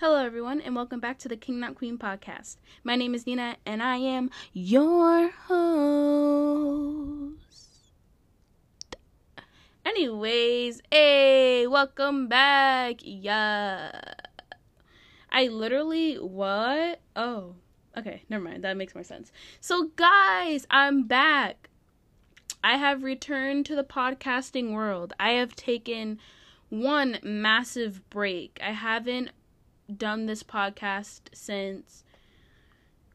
Hello, everyone, and welcome back to the King Not Queen podcast. My name is Nina, and I am your host. Anyways, hey, welcome back. Yeah. I literally, what? Oh, okay, never mind. That makes more sense. So, guys, I'm back. I have returned to the podcasting world. I have taken one massive break. I haven't done this podcast since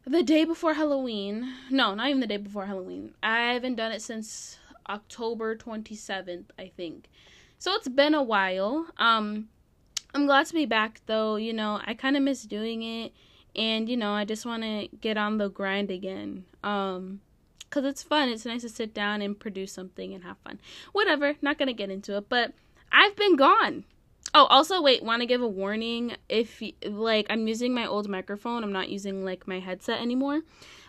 the day before Halloween. No, not even the day before Halloween. I haven't done it since October 27th, I think. So it's been a while. Um I'm glad to be back though, you know, I kind of miss doing it and you know, I just want to get on the grind again. Um cuz it's fun. It's nice to sit down and produce something and have fun. Whatever, not going to get into it, but I've been gone. Oh, also, wait, want to give a warning? If like I'm using my old microphone, I'm not using like my headset anymore.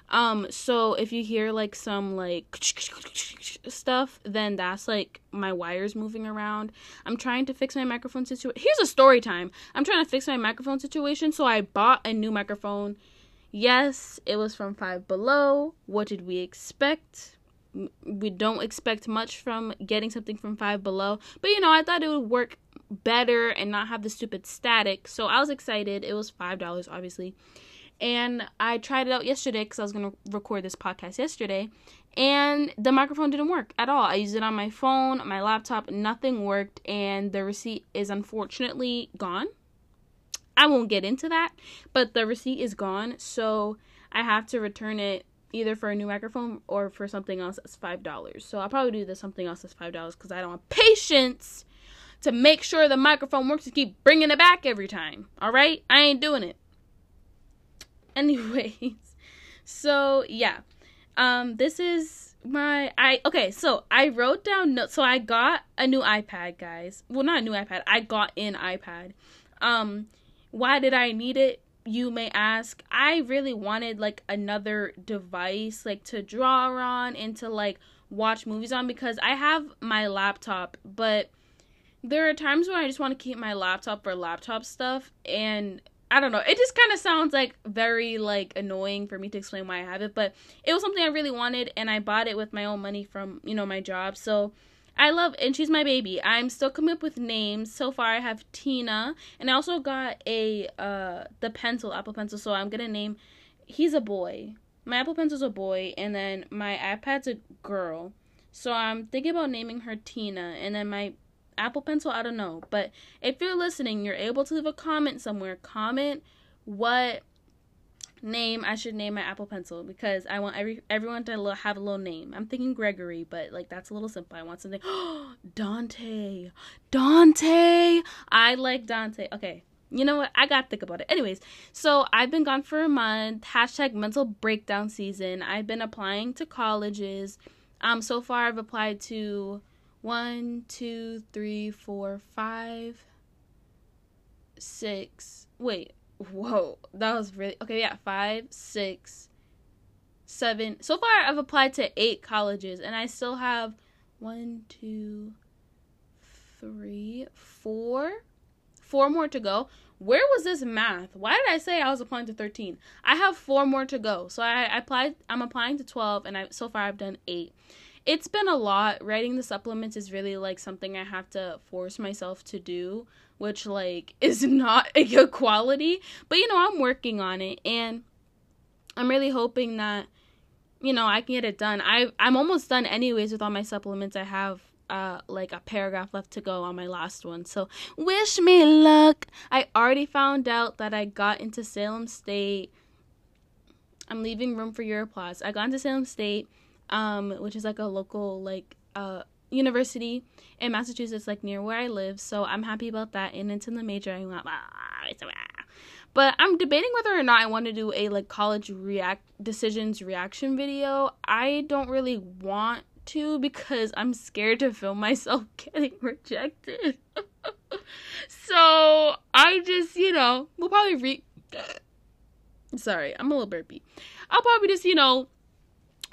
Um, so if you hear like some like stuff, then that's like my wires moving around. I'm trying to fix my microphone situation. Here's a story time. I'm trying to fix my microphone situation, so I bought a new microphone. Yes, it was from Five Below. What did we expect? we don't expect much from getting something from Five Below. But you know, I thought it would work better and not have the stupid static. So I was excited. It was $5, obviously. And I tried it out yesterday because I was going to record this podcast yesterday. And the microphone didn't work at all. I used it on my phone, my laptop, nothing worked. And the receipt is unfortunately gone. I won't get into that, but the receipt is gone. So I have to return it either for a new microphone or for something else that's five dollars. So I'll probably do this something else that's five dollars because I don't have patience to make sure the microphone works and keep bringing it back every time. All right, I ain't doing it. Anyways, so yeah, um, this is my I okay. So I wrote down notes. So I got a new iPad, guys. Well, not a new iPad. I got an iPad. Um, why did I need it? you may ask, I really wanted like another device like to draw on and to like watch movies on because I have my laptop, but there are times where I just want to keep my laptop for laptop stuff and I don't know. It just kind of sounds like very like annoying for me to explain why I have it, but it was something I really wanted and I bought it with my own money from, you know, my job. So I love, and she's my baby. I'm still coming up with names. So far, I have Tina, and I also got a uh the pencil, Apple Pencil. So I'm gonna name. He's a boy. My Apple Pencil's a boy, and then my iPad's a girl. So I'm thinking about naming her Tina, and then my Apple Pencil. I don't know, but if you're listening, you're able to leave a comment somewhere. Comment what name I should name my Apple Pencil because I want every everyone to have a little name. I'm thinking Gregory, but like that's a little simple. I want something. Dante, Dante. I like Dante. Okay, you know what? I gotta think about it. Anyways, so I've been gone for a month. Hashtag mental breakdown season. I've been applying to colleges. Um, so far I've applied to one, two, three, four, five, six. Wait, Whoa, that was really okay. Yeah, five, six, seven. So far, I've applied to eight colleges, and I still have one, two, three, four, four more to go. Where was this math? Why did I say I was applying to 13? I have four more to go. So I, I applied I'm applying to 12 and I so far I've done 8 it's been a lot. Writing the supplements is really like something I have to force myself to do, which like is not a good quality. But you know, I'm working on it and I'm really hoping that you know, I can get it done. I I'm almost done anyways with all my supplements. I have uh like a paragraph left to go on my last one. So wish me luck. I already found out that I got into Salem State. I'm leaving room for your applause. I got into Salem State um, which is like a local like uh university in Massachusetts, like near where I live. So I'm happy about that, and it's in the major. I'm like, but I'm debating whether or not I want to do a like college react decisions reaction video. I don't really want to because I'm scared to film myself getting rejected. so I just, you know, we'll probably re. Sorry, I'm a little burpy. I'll probably just, you know,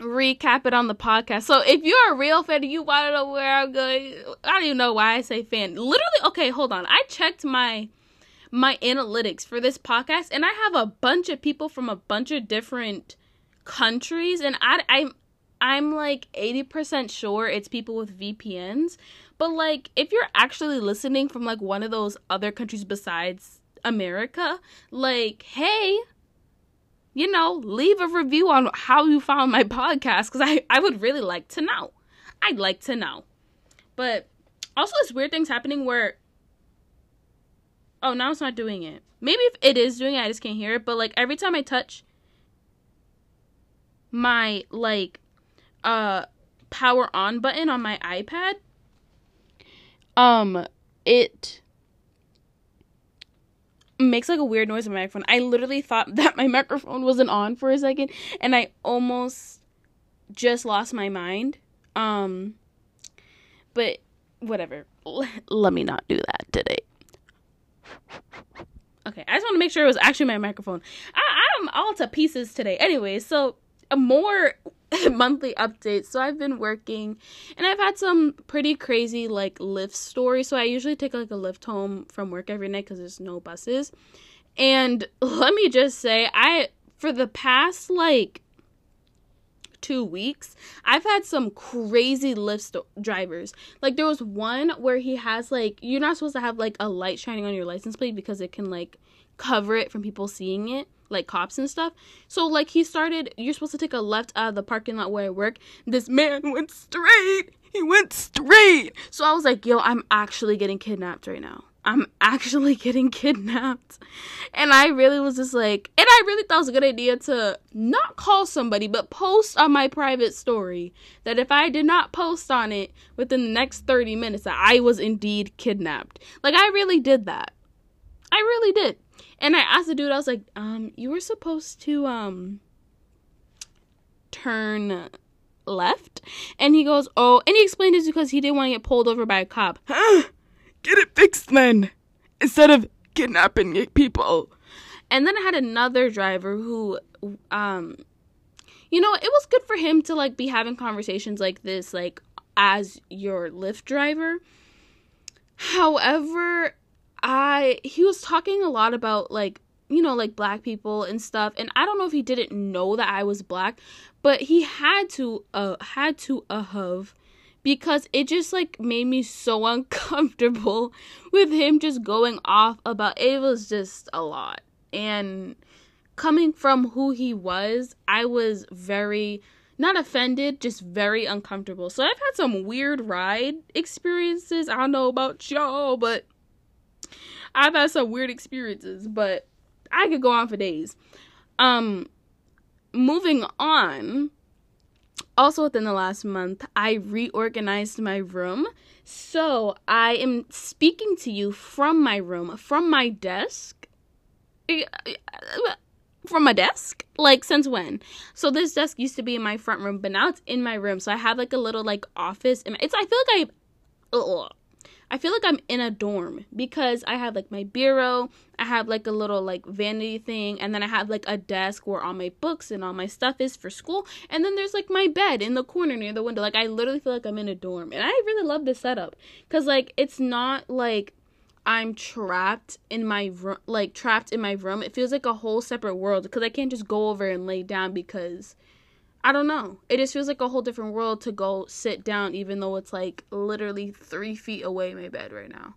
recap it on the podcast. So if you're a real fan, you want to know where I'm going. I don't even know why I say fan. Literally, okay, hold on. I checked my my analytics for this podcast and I have a bunch of people from a bunch of different countries and I I'm I'm like 80% sure it's people with VPNs. But like if you're actually listening from like one of those other countries besides America, like hey, you know, leave a review on how you found my podcast cuz I I would really like to know. I'd like to know. But also this weird thing's happening where Oh, now it's not doing it. Maybe if it is doing it, I just can't hear it, but like every time I touch my like uh power on button on my iPad, um it makes like a weird noise on my microphone. I literally thought that my microphone wasn't on for a second and I almost just lost my mind. Um but whatever. Let me not do that today. Okay, I just want to make sure it was actually my microphone. I, I'm all to pieces today. Anyway, so more monthly updates. So I've been working and I've had some pretty crazy like Lyft stories. So I usually take like a Lyft home from work every night because there's no buses. And let me just say, I for the past like two weeks, I've had some crazy Lyft st- drivers. Like there was one where he has like you're not supposed to have like a light shining on your license plate because it can like cover it from people seeing it like cops and stuff. So like he started you're supposed to take a left out of the parking lot where I work. This man went straight. He went straight. So I was like, "Yo, I'm actually getting kidnapped right now." I'm actually getting kidnapped. And I really was just like, and I really thought it was a good idea to not call somebody, but post on my private story that if I did not post on it within the next 30 minutes, that I was indeed kidnapped. Like, I really did that. I really did. And I asked the dude, I was like, um, you were supposed to, um, turn left? And he goes, oh, and he explained it because he didn't want to get pulled over by a cop. Huh? get it fixed then instead of kidnapping people. And then I had another driver who um you know, it was good for him to like be having conversations like this like as your Lyft driver. However, I he was talking a lot about like you know like black people and stuff and i don't know if he didn't know that i was black but he had to uh had to uh have because it just like made me so uncomfortable with him just going off about it was just a lot and coming from who he was i was very not offended just very uncomfortable so i've had some weird ride experiences i don't know about y'all but i've had some weird experiences but i could go on for days um moving on also within the last month, I reorganized my room. So I am speaking to you from my room, from my desk. From my desk? Like since when? So this desk used to be in my front room, but now it's in my room. So I have like a little like office. It's I feel like I ugh, I feel like I'm in a dorm because I have like my bureau, I have like a little like vanity thing, and then I have like a desk where all my books and all my stuff is for school, and then there's like my bed in the corner near the window. Like I literally feel like I'm in a dorm, and I really love this setup because like it's not like I'm trapped in my room, like trapped in my room. It feels like a whole separate world because I can't just go over and lay down because I don't know. It just feels like a whole different world to go sit down, even though it's like literally three feet away my bed right now.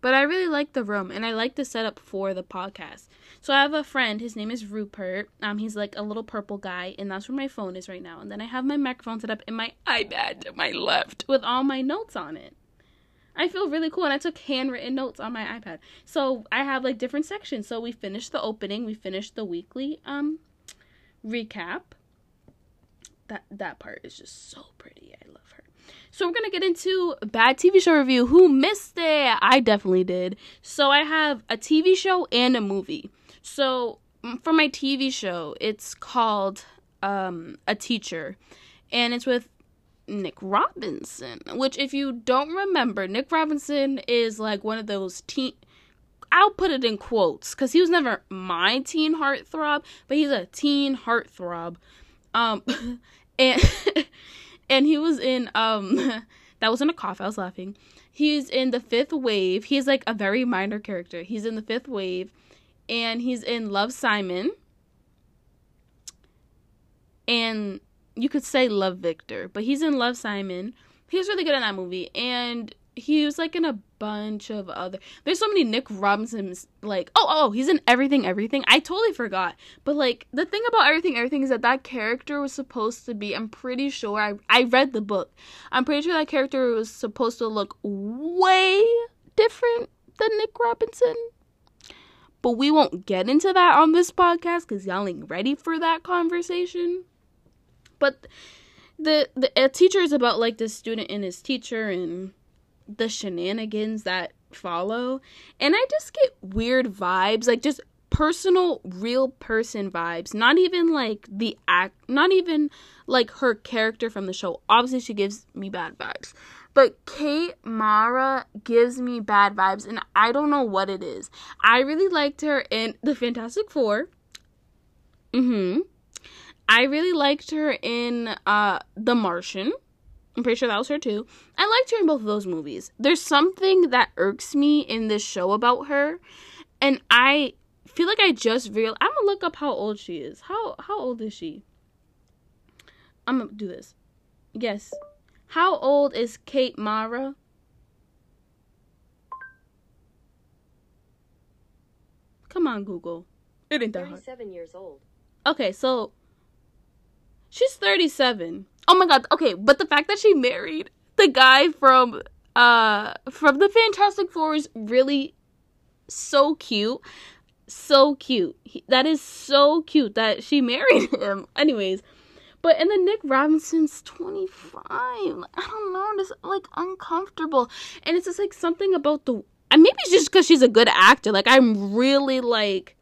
But I really like the room and I like the setup for the podcast. So I have a friend, his name is Rupert. Um, he's like a little purple guy, and that's where my phone is right now. And then I have my microphone set up in my iPad to my left with all my notes on it. I feel really cool and I took handwritten notes on my iPad. So I have like different sections. So we finished the opening, we finished the weekly um recap that that part is just so pretty. I love her. So we're gonna get into bad TV show review. Who missed it? I definitely did. So I have a TV show and a movie. So mm, for my TV show, it's called um, A Teacher, and it's with Nick Robinson. Which, if you don't remember, Nick Robinson is like one of those teen. I'll put it in quotes because he was never my teen heartthrob, but he's a teen heartthrob um and and he was in um That wasn't a cough. I was laughing. He's in the fifth wave. He's like a very minor character. He's in the fifth wave, and he's in Love Simon. And you could say Love Victor, but he's in Love Simon. He was really good in that movie, and he was like in a bunch of other there's so many nick robinson's like oh oh he's in everything everything. I totally forgot. But like the thing about everything everything is that that character was supposed to be i'm pretty sure i, I read the book. I'm pretty sure that character was supposed to look way different than nick robinson. But we won't get into that on this podcast because y'all ain't ready for that conversation. But the the a teacher is about like this student and his teacher and the shenanigans that follow and i just get weird vibes like just personal real person vibes. Not even like the act not even like her character from the show. Obviously she gives me bad vibes. But kate mara gives me bad vibes and i don't know what it is. I really liked her in the fantastic four. Mm-hmm. I really liked her in uh the martian I'm pretty sure that was her too. I liked her in both of those movies. There's something that irks me in this show about her, and I feel like I just real. I'm gonna look up how old she is. How how old is she? I'm gonna do this. Yes. How old is Kate Mara? Come on, Google. It ain't that hard. 37 years old. Okay, so she's 37 Oh my god. Okay, but the fact that she married the guy from uh from the Fantastic Four is really so cute. So cute. He, that is so cute that she married him. Anyways, but and then Nick Robinson's 25. I don't know, I'm like uncomfortable. And it's just like something about the and maybe it's just because she's a good actor. Like I'm really like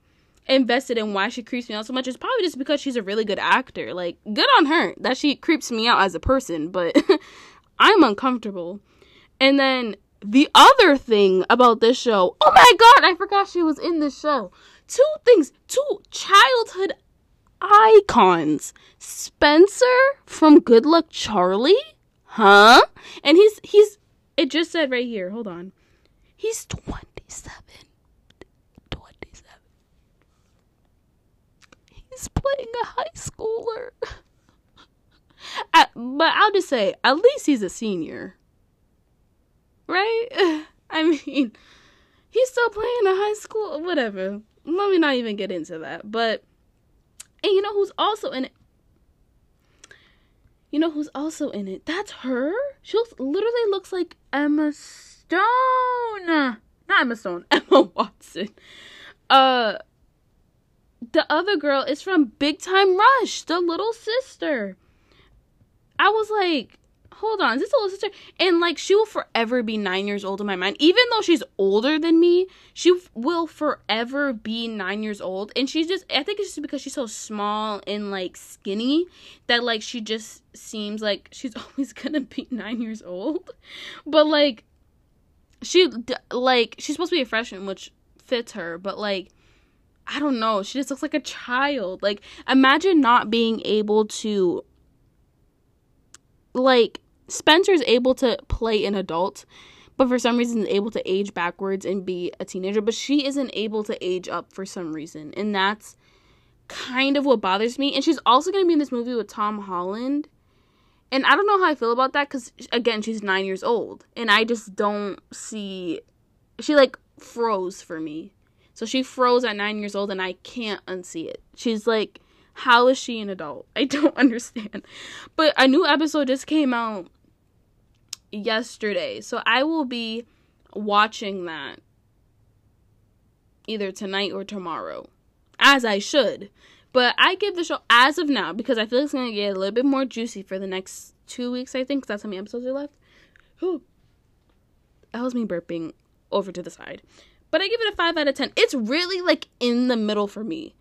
invested in why she creeps me out so much is probably just because she's a really good actor. Like, good on her that she creeps me out as a person, but I'm uncomfortable. And then the other thing about this show, oh my god, I forgot she was in this show. Two things, two childhood icons. Spencer from Good Luck Charlie? Huh? And he's he's it just said right here, hold on. He's 27. He's playing a high schooler. but I'll just say, at least he's a senior. Right? I mean, he's still playing a high school, whatever. Let me not even get into that. But, and you know who's also in it? You know who's also in it? That's her. She looks, literally looks like Emma Stone. Not Emma Stone, Emma Watson. Uh, the other girl is from Big Time Rush, the little sister. I was like, hold on, is this a little sister? And like, she will forever be nine years old in my mind. Even though she's older than me, she will forever be nine years old. And she's just, I think it's just because she's so small and like skinny that like she just seems like she's always gonna be nine years old. But like, she, like, she's supposed to be a freshman, which fits her, but like, I don't know. She just looks like a child. Like, imagine not being able to. Like, Spencer's able to play an adult, but for some reason is able to age backwards and be a teenager, but she isn't able to age up for some reason. And that's kind of what bothers me. And she's also going to be in this movie with Tom Holland. And I don't know how I feel about that because, again, she's nine years old. And I just don't see. She, like, froze for me. So she froze at nine years old, and I can't unsee it. She's like, how is she an adult? I don't understand. But a new episode just came out yesterday. So I will be watching that either tonight or tomorrow, as I should. But I give the show as of now because I feel it's gonna get a little bit more juicy for the next two weeks. I think that's how many episodes are left. Whew. That was me burping over to the side. But I give it a 5 out of 10. It's really like in the middle for me.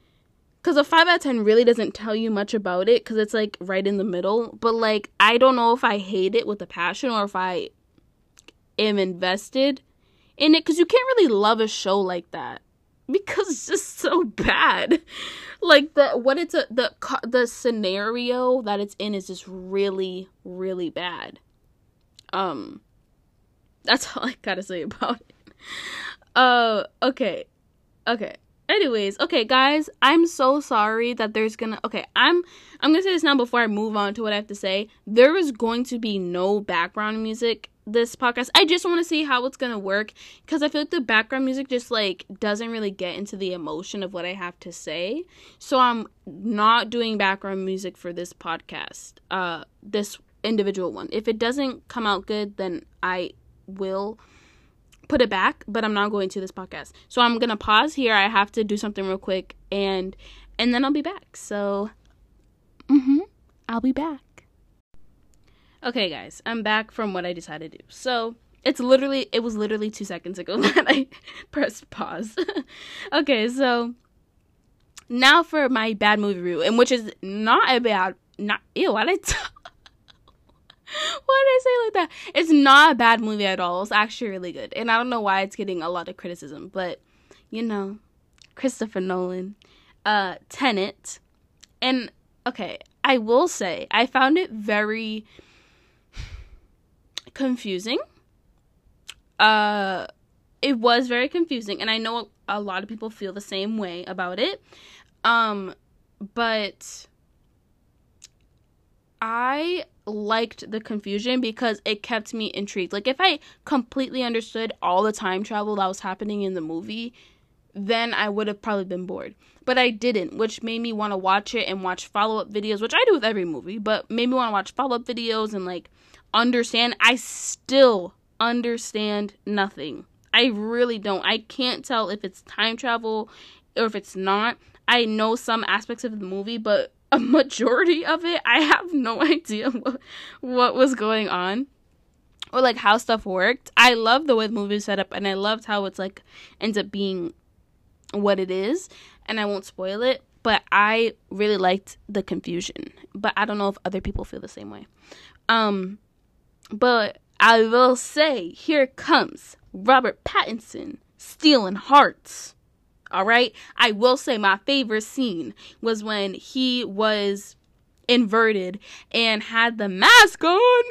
Because a 5 out of 10 really doesn't tell you much about it because it's like right in the middle. But like, I don't know if I hate it with a passion or if I am invested in it because you can't really love a show like that because it's just so bad. Like the what it's a the the scenario that it's in is just really really bad. Um, that's all I gotta say about it. Uh, okay, okay. Anyways, okay, guys, I'm so sorry that there's gonna. Okay, I'm I'm gonna say this now before I move on to what I have to say. There is going to be no background music this podcast. I just want to see how it's gonna work because I feel like the background music just like doesn't really get into the emotion of what I have to say. So I'm not doing background music for this podcast. Uh, this individual one. If it doesn't come out good, then I will put it back, but I'm not going to this podcast. So I'm going to pause here. I have to do something real quick and and then I'll be back. So mhm, I'll be back. Okay, guys, I'm back from what I decided to do. So, it's literally it was literally 2 seconds ago that I pressed pause. okay, so now for my bad movie review, and which is not a bad not ew, why did I t- why did I say like that? It's not a bad movie at all. It's actually really good. And I don't know why it's getting a lot of criticism, but you know, Christopher Nolan, uh, Tenet. And okay, I will say I found it very confusing. Uh it was very confusing and I know a lot of people feel the same way about it. Um but I liked the confusion because it kept me intrigued. Like if I completely understood all the time travel that was happening in the movie, then I would have probably been bored. But I didn't, which made me want to watch it and watch follow-up videos, which I do with every movie, but made me want to watch follow-up videos and like understand. I still understand nothing. I really don't. I can't tell if it's time travel or if it's not. I know some aspects of the movie, but a majority of it, I have no idea what, what was going on or like how stuff worked. I love the way the movie set up and I loved how it's like ends up being what it is and I won't spoil it, but I really liked the confusion. But I don't know if other people feel the same way. Um but I will say here comes Robert Pattinson stealing hearts. All right. I will say my favorite scene was when he was inverted and had the mask on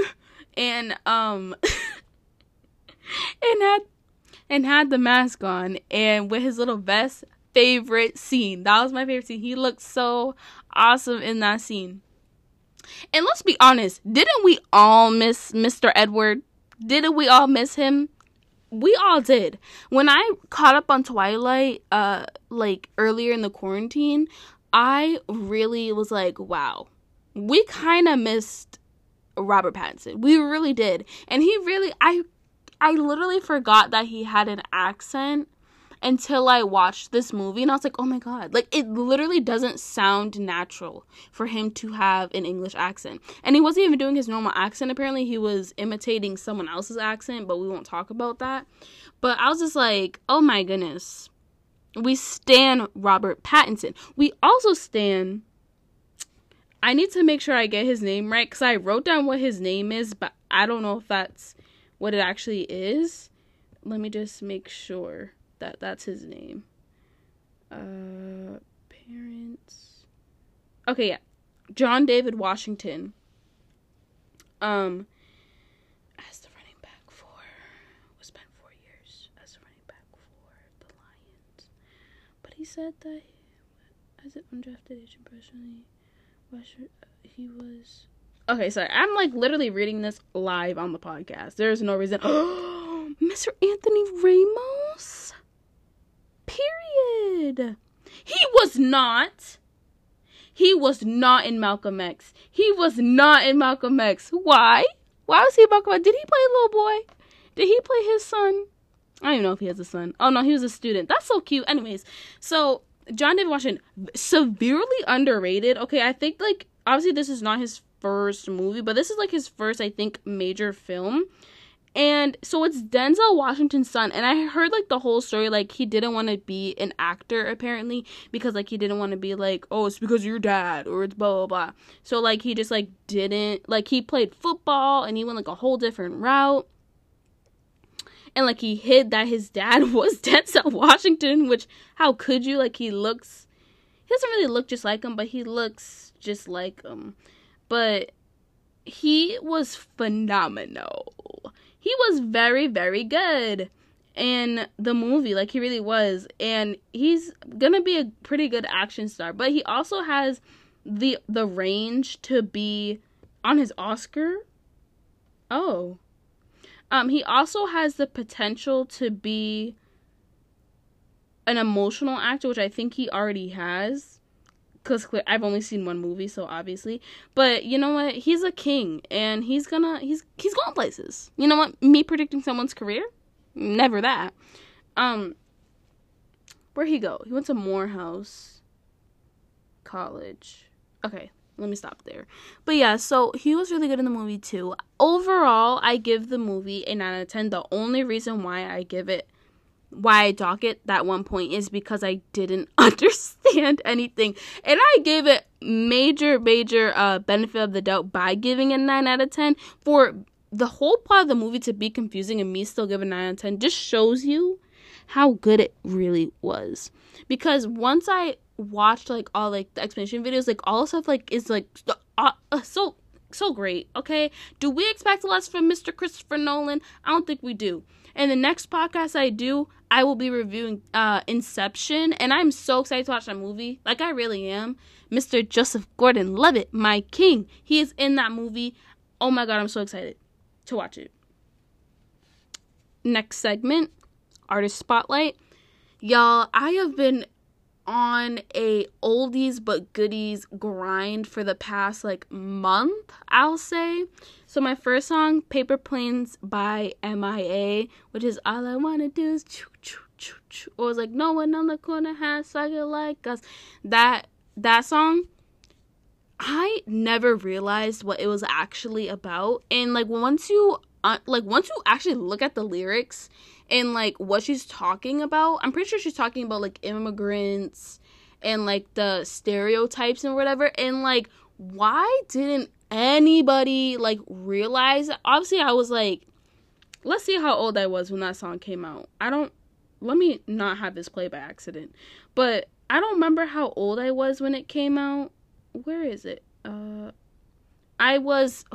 and um and had and had the mask on and with his little vest favorite scene. That was my favorite scene. He looked so awesome in that scene. And let's be honest didn't we all miss mr edward? Didn't we all miss him we all did. When I caught up on Twilight, uh, like earlier in the quarantine, I really was like, wow, we kind of missed Robert Pattinson. We really did. And he really, I, I literally forgot that he had an accent until I watched this movie and I was like, oh my god, like it literally doesn't sound natural for him to have an English accent. And he wasn't even doing his normal accent, apparently, he was imitating someone else's accent, but we won't talk about that. But I was just like, oh my goodness. We stand Robert Pattinson. We also stand. I need to make sure I get his name right because I wrote down what his name is, but I don't know if that's what it actually is. Let me just make sure that that's his name. Uh, parents. Okay, yeah, John David Washington. Um, as the running back for was spent four years as the running back for the Lions, but he said that as an undrafted agent personally, he was. Okay, sorry. I'm like literally reading this live on the podcast. There's no reason. Oh Mr. Anthony Ramos? Period. He was not. He was not in Malcolm X. He was not in Malcolm X. Why? Why was he Malcolm X? Did he play little boy? Did he play his son? I don't even know if he has a son. Oh no, he was a student. That's so cute. Anyways, so John David Washington severely underrated. Okay, I think like obviously this is not his first movie, but this is like his first I think major film. And so it's Denzel Washington's son. And I heard like the whole story. Like he didn't want to be an actor apparently because like he didn't want to be like, oh, it's because your dad or it's blah blah blah. So like he just like didn't like he played football and he went like a whole different route. And like he hid that his dad was Denzel Washington, which how could you? Like he looks he doesn't really look just like him, but he looks just like him. But he was phenomenal. He was very, very good in the movie. Like, he really was. And he's gonna be a pretty good action star. But he also has the the range to be on his Oscar. Oh. Um, he also has the potential to be an emotional actor, which I think he already has. Because I've only seen one movie, so obviously. But you know what? He's a king, and he's gonna he's he's going places. You know what? Me predicting someone's career, never that. Um, where he go? He went to Morehouse College. Okay, let me stop there. But yeah, so he was really good in the movie too. Overall, I give the movie a 9 out of 10. The only reason why I give it why I dock it that one point is because I didn't understand anything. And I gave it major, major uh, benefit of the doubt by giving it 9 out of 10. For the whole part of the movie to be confusing and me still giving 9 out of 10 just shows you how good it really was. Because once I watched like all like the explanation videos, like all stuff like is like uh, uh, so so great. Okay, do we expect less from Mr. Christopher Nolan? I don't think we do. And the next podcast I do, I will be reviewing uh, Inception, and I'm so excited to watch that movie. Like I really am. Mr. Joseph Gordon-Levitt, my king, he is in that movie. Oh my god, I'm so excited to watch it. Next segment, artist spotlight. Y'all, I have been on a oldies but goodies grind for the past like month, I'll say. So my first song, Paper Planes by MIA, which is all I wanna do is choo choo choo choo. Or was like no one on the corner has sucker like us. That that song I never realized what it was actually about. And like once you uh, like once you actually look at the lyrics and like what she's talking about, I'm pretty sure she's talking about like immigrants and like the stereotypes and whatever. And like why didn't anybody like realize obviously I was like let's see how old I was when that song came out. I don't let me not have this play by accident. But I don't remember how old I was when it came out where is it? Uh, I was,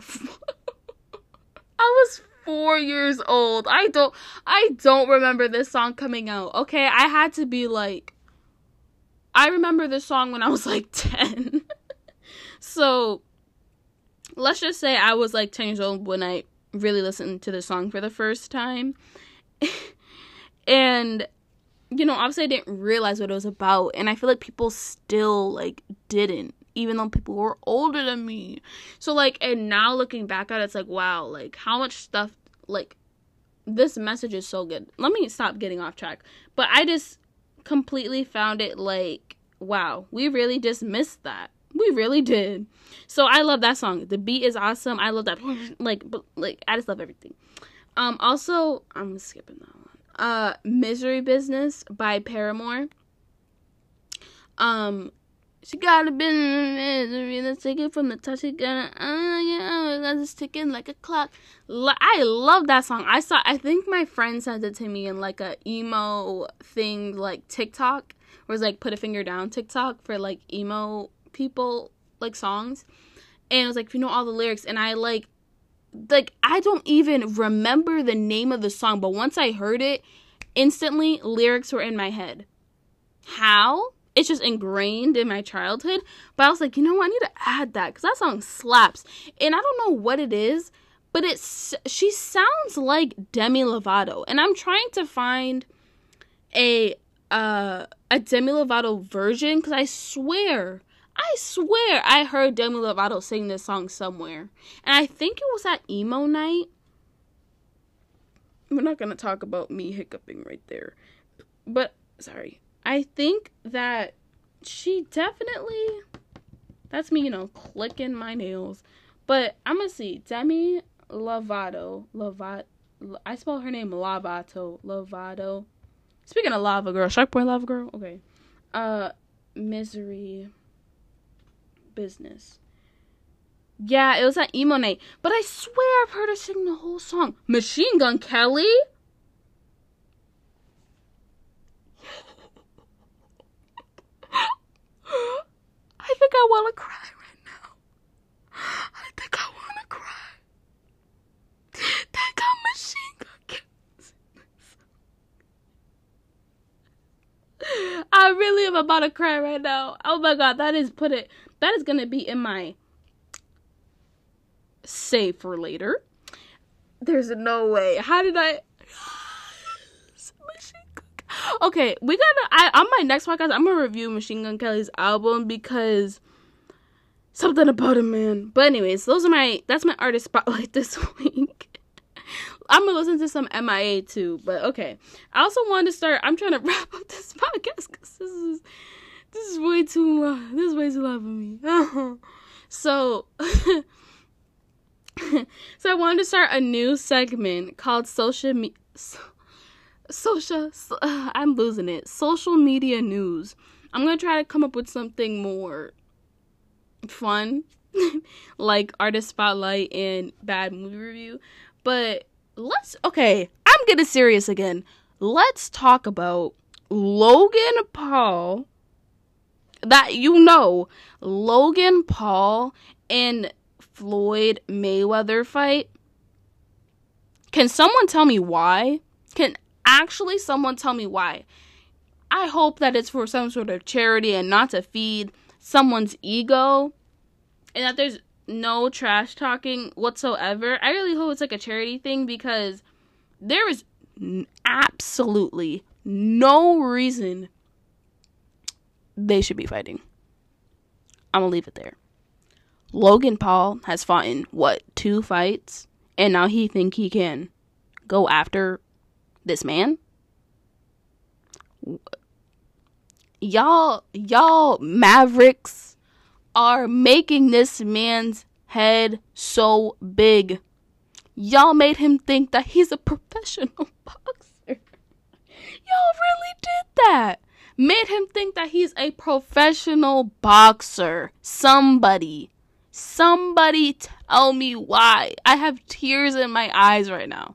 I was four years old. I don't, I don't remember this song coming out. Okay, I had to be like, I remember this song when I was like ten. so, let's just say I was like ten years old when I really listened to the song for the first time, and you know, obviously I didn't realize what it was about, and I feel like people still like didn't even though people were older than me. So like and now looking back at it, it's like wow, like how much stuff like this message is so good. Let me stop getting off track. But I just completely found it like wow, we really just missed that. We really did. So I love that song. The beat is awesome. I love that like like I just love everything. Um also I'm skipping that one. Uh Misery Business by Paramore. Um she got a bit in misery. Let's take it from the touch. She got yeah, that's ticking like a clock. I love that song. I saw. I think my friend sent it to me in like a emo thing, like TikTok, where it's like put a finger down TikTok for like emo people like songs, and it was like you know all the lyrics, and I like, like I don't even remember the name of the song, but once I heard it, instantly lyrics were in my head. How? It's just ingrained in my childhood. But I was like, you know what? I need to add that because that song slaps. And I don't know what it is, but it's she sounds like Demi Lovato, and I'm trying to find a uh a Demi Lovato version because I swear. I swear I heard Demi Lovato sing this song somewhere. And I think it was at emo night. We're not to talk about me hiccuping right there. But sorry. I think that she definitely that's me, you know, clicking my nails. But I'm gonna see Demi Lovato, Lovato. I spell her name Lovato, Lovato. Speaking of lava girl, Shark Boy Lava Girl. Okay, uh, misery business. Yeah, it was that emo night. But I swear I've heard her sing the whole song. Machine Gun Kelly. I think I want to cry right now. I think I want to cry. They got machine gun. I really am about to cry right now. Oh my god, that is put it. That is gonna be in my save for later. There's no way. How did I? Okay, we gotta. I on my next podcast, I'm gonna review Machine Gun Kelly's album because something about him, man. But anyways, those are my. That's my artist spotlight this week. I'm gonna listen to some MIA too, but okay. I also wanted to start. I'm trying to wrap up this podcast because this is this is way too long. This is way too long for me. so. so I wanted to start a new segment called social me- social uh, I'm losing it. Social media news. I'm to try to come up with something more fun like artist spotlight and bad movie review, but let's okay, I'm getting serious again. Let's talk about Logan Paul that you know Logan Paul and Floyd Mayweather fight. Can someone tell me why? Can actually someone tell me why? I hope that it's for some sort of charity and not to feed someone's ego and that there's no trash talking whatsoever. I really hope it's like a charity thing because there is absolutely no reason they should be fighting. I'm gonna leave it there. Logan Paul has fought in what two fights, and now he think he can go after this man. Y'all, y'all Mavericks are making this man's head so big. Y'all made him think that he's a professional boxer. Y'all really did that. Made him think that he's a professional boxer. Somebody Somebody tell me why. I have tears in my eyes right now.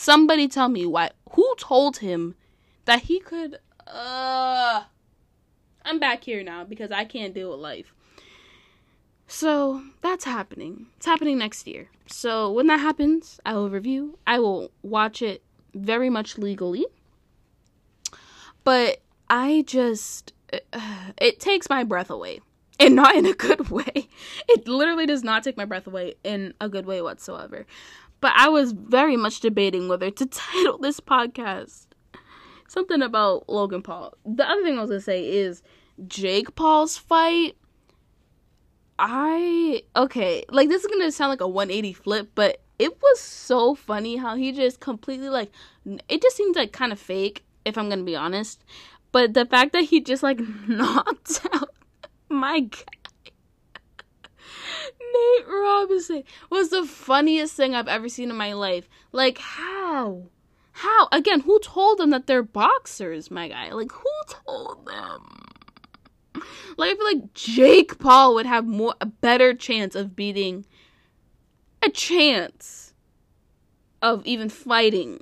Somebody tell me why. Who told him that he could uh I'm back here now because I can't deal with life. So that's happening. It's happening next year. So when that happens, I will review. I will watch it very much legally. But I just uh, it takes my breath away and not in a good way. It literally does not take my breath away in a good way whatsoever. But I was very much debating whether to title this podcast something about Logan Paul. The other thing I was gonna say is Jake Paul's fight. I okay, like this is gonna sound like a 180 flip, but it was so funny how he just completely like it just seems like kind of fake if I'm gonna be honest. But the fact that he just like knocked out my guy. Nate Robinson was the funniest thing I've ever seen in my life. Like, how? How? Again, who told them that they're boxers, my guy? Like, who told them? Like, I feel like Jake Paul would have more a better chance of beating a chance of even fighting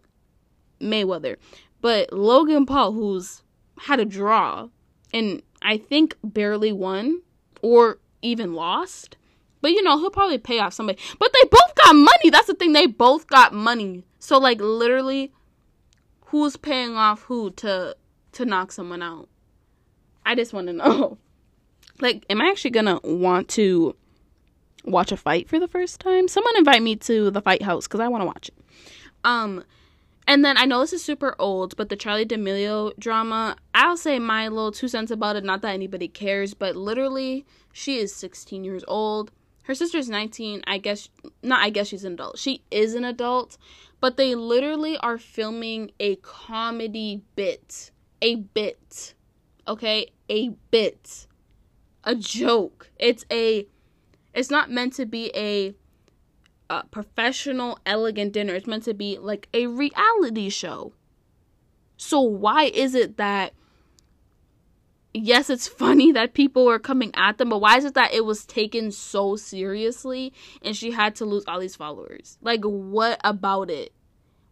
Mayweather. But Logan Paul, who's had a draw and I think barely won or even lost. But you know, he'll probably pay off somebody. But they both got money. That's the thing. They both got money. So like literally who's paying off who to to knock someone out? I just want to know. Like am I actually going to want to watch a fight for the first time? Someone invite me to the fight house cuz I want to watch it. Um and then I know this is super old, but the Charli D'Amelio drama, I'll say my little two cents about it. Not that anybody cares, but literally, she is 16 years old. Her sister's 19. I guess, not I guess she's an adult. She is an adult, but they literally are filming a comedy bit. A bit. Okay? A bit. A joke. It's a, it's not meant to be a a professional, elegant dinner. It's meant to be like a reality show. So why is it that yes, it's funny that people were coming at them, but why is it that it was taken so seriously and she had to lose all these followers? Like what about it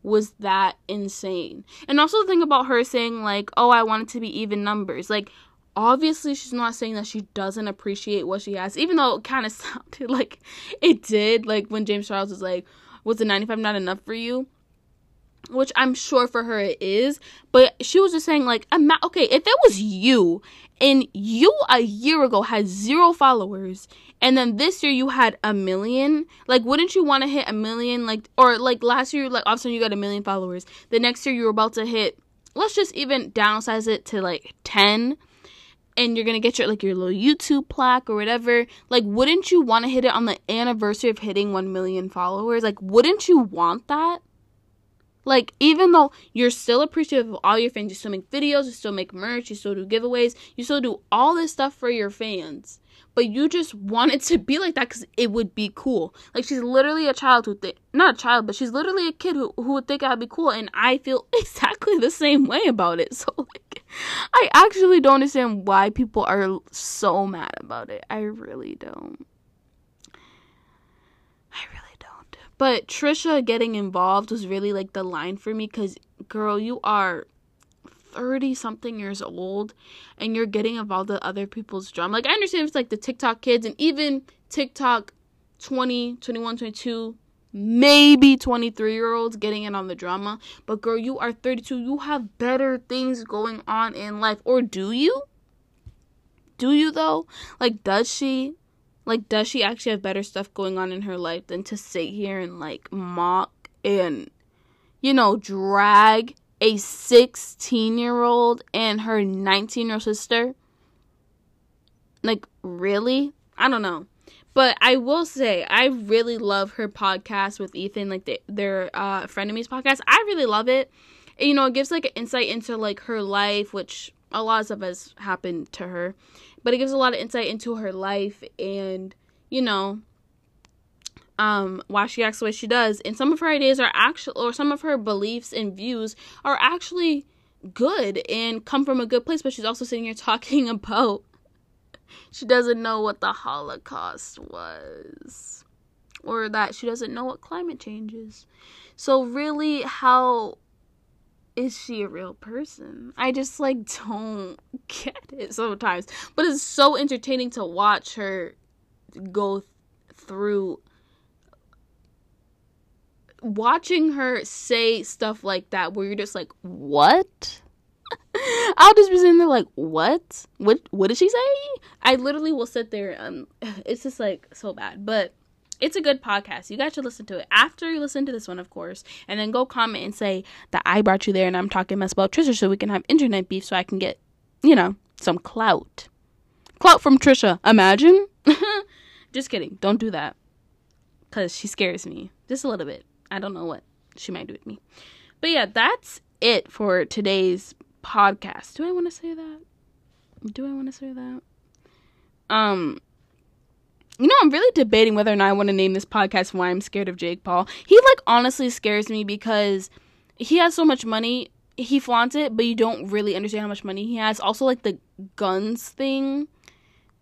was that insane? And also the thing about her saying like, "Oh, I want it to be even numbers." Like obviously she's not saying that she doesn't appreciate what she has even though it kind of sounded like it did like when james charles was like was the 95 not enough for you which I'm sure for her it is. But she was just saying, like, okay, if it was you and you a year ago had zero followers and then this year you had a million, like, wouldn't you want to hit a million? Like, or like last year, like, all of a sudden you got a million followers. The next year you're about to hit, let's just even downsize it to like 10 and you're gonna get your like your little YouTube plaque or whatever, like wouldn't you want to hit it on the anniversary of hitting one million followers? Like, wouldn't you want that? Like, even though you're still appreciative of all your fans, you still make videos, you still make merch, you still do giveaways, you still do all this stuff for your fans. But you just want it to be like that because it would be cool. Like, she's literally a child who think, not a child, but she's literally a kid who, who would think I'd be cool. And I feel exactly the same way about it. So, like, I actually don't understand why people are so mad about it. I really don't. I really but Trisha getting involved was really like the line for me because, girl, you are 30 something years old and you're getting involved with other people's drama. Like, I understand it's like the TikTok kids and even TikTok 20, 21, 22, maybe 23 year olds getting in on the drama. But, girl, you are 32. You have better things going on in life. Or do you? Do you though? Like, does she? Like, does she actually have better stuff going on in her life than to sit here and like mock and, you know, drag a 16 year old and her 19 year old sister? Like, really? I don't know. But I will say, I really love her podcast with Ethan, like the, their uh, Frenemies podcast. I really love it. And, you know, it gives like an insight into like her life, which a lot of stuff has happened to her but it gives a lot of insight into her life and you know um why she acts the way she does. And some of her ideas are actually or some of her beliefs and views are actually good and come from a good place but she's also sitting here talking about she doesn't know what the holocaust was or that she doesn't know what climate change is. So really how is she a real person? I just like don't get it sometimes. But it's so entertaining to watch her go through watching her say stuff like that where you're just like, "What?" I'll just be sitting there like, "What? What what did she say?" I literally will sit there um it's just like so bad. But it's a good podcast. You guys should listen to it after you listen to this one, of course, and then go comment and say that I brought you there and I'm talking mess about Trisha so we can have internet beef so I can get, you know, some clout. Clout from Trisha. Imagine. Just kidding. Don't do that. Because she scares me. Just a little bit. I don't know what she might do with me. But yeah, that's it for today's podcast. Do I want to say that? Do I want to say that? Um, you know, I'm really debating whether or not I want to name this podcast Why I'm Scared of Jake Paul. He, like, honestly scares me because he has so much money. He flaunts it, but you don't really understand how much money he has. Also, like, the guns thing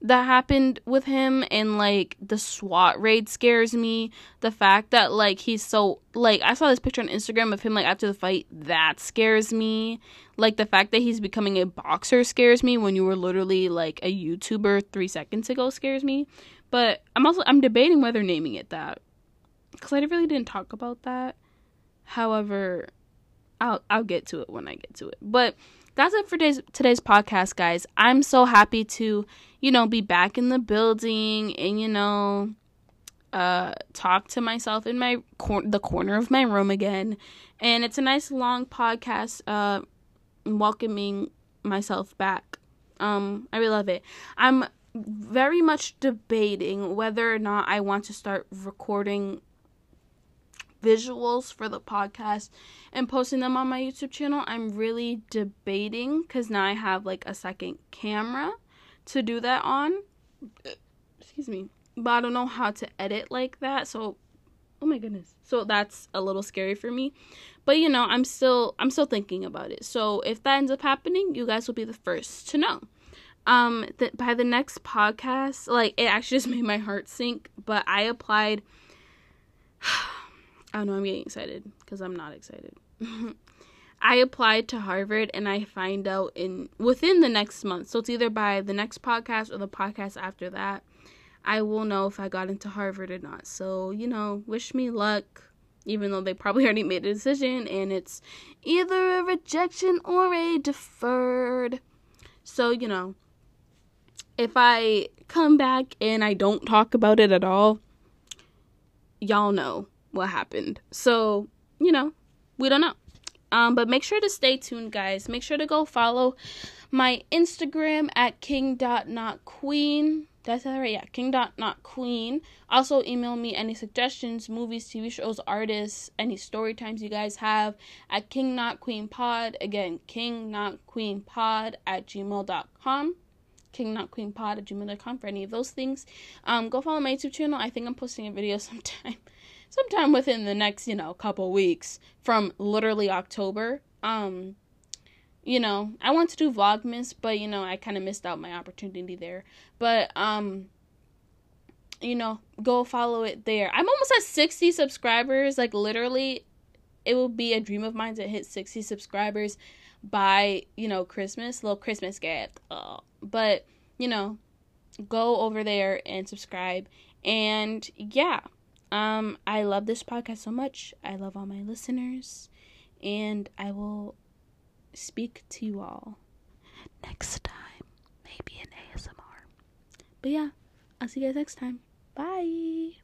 that happened with him and, like, the SWAT raid scares me. The fact that, like, he's so, like, I saw this picture on Instagram of him, like, after the fight. That scares me. Like, the fact that he's becoming a boxer scares me when you were literally, like, a YouTuber three seconds ago scares me. But I'm also I'm debating whether naming it that because I really didn't talk about that. However, I'll I'll get to it when I get to it. But that's it for today's today's podcast, guys. I'm so happy to you know be back in the building and you know uh talk to myself in my cor- the corner of my room again and it's a nice long podcast uh welcoming myself back um i really love it i'm very much debating whether or not I want to start recording visuals for the podcast and posting them on my YouTube channel. I'm really debating because now I have like a second camera to do that on. Excuse me. But I don't know how to edit like that. So, oh my goodness. So that's a little scary for me. But you know, I'm still I'm still thinking about it. So if that ends up happening, you guys will be the first to know um that by the next podcast like it actually just made my heart sink but i applied i don't know i'm getting excited because i'm not excited i applied to harvard and i find out in within the next month so it's either by the next podcast or the podcast after that i will know if i got into harvard or not so you know wish me luck even though they probably already made a decision and it's either a rejection or a deferred. So, you know, if I come back and I don't talk about it at all, y'all know what happened. So, you know, we don't know. Um, but make sure to stay tuned, guys. Make sure to go follow my Instagram at king.notqueen. That's that right, yeah, king.notqueen. Also, email me any suggestions, movies, TV shows, artists, any story times you guys have at kingnotqueenpod. Again, kingnotqueenpod at gmail.com kingnotqueenpod at gmail.com for any of those things. Um, go follow my YouTube channel. I think I'm posting a video sometime sometime within the next, you know, couple weeks from literally October. Um, you know, I want to do Vlogmas, but you know, I kind of missed out my opportunity there. But um you know, go follow it there. I'm almost at 60 subscribers. Like literally it will be a dream of mine to hit 60 subscribers by, you know, Christmas, little Christmas gift. Uh, but, you know, go over there and subscribe. And yeah, um, I love this podcast so much. I love all my listeners. And I will speak to you all next time. Maybe in ASMR. But yeah, I'll see you guys next time. Bye.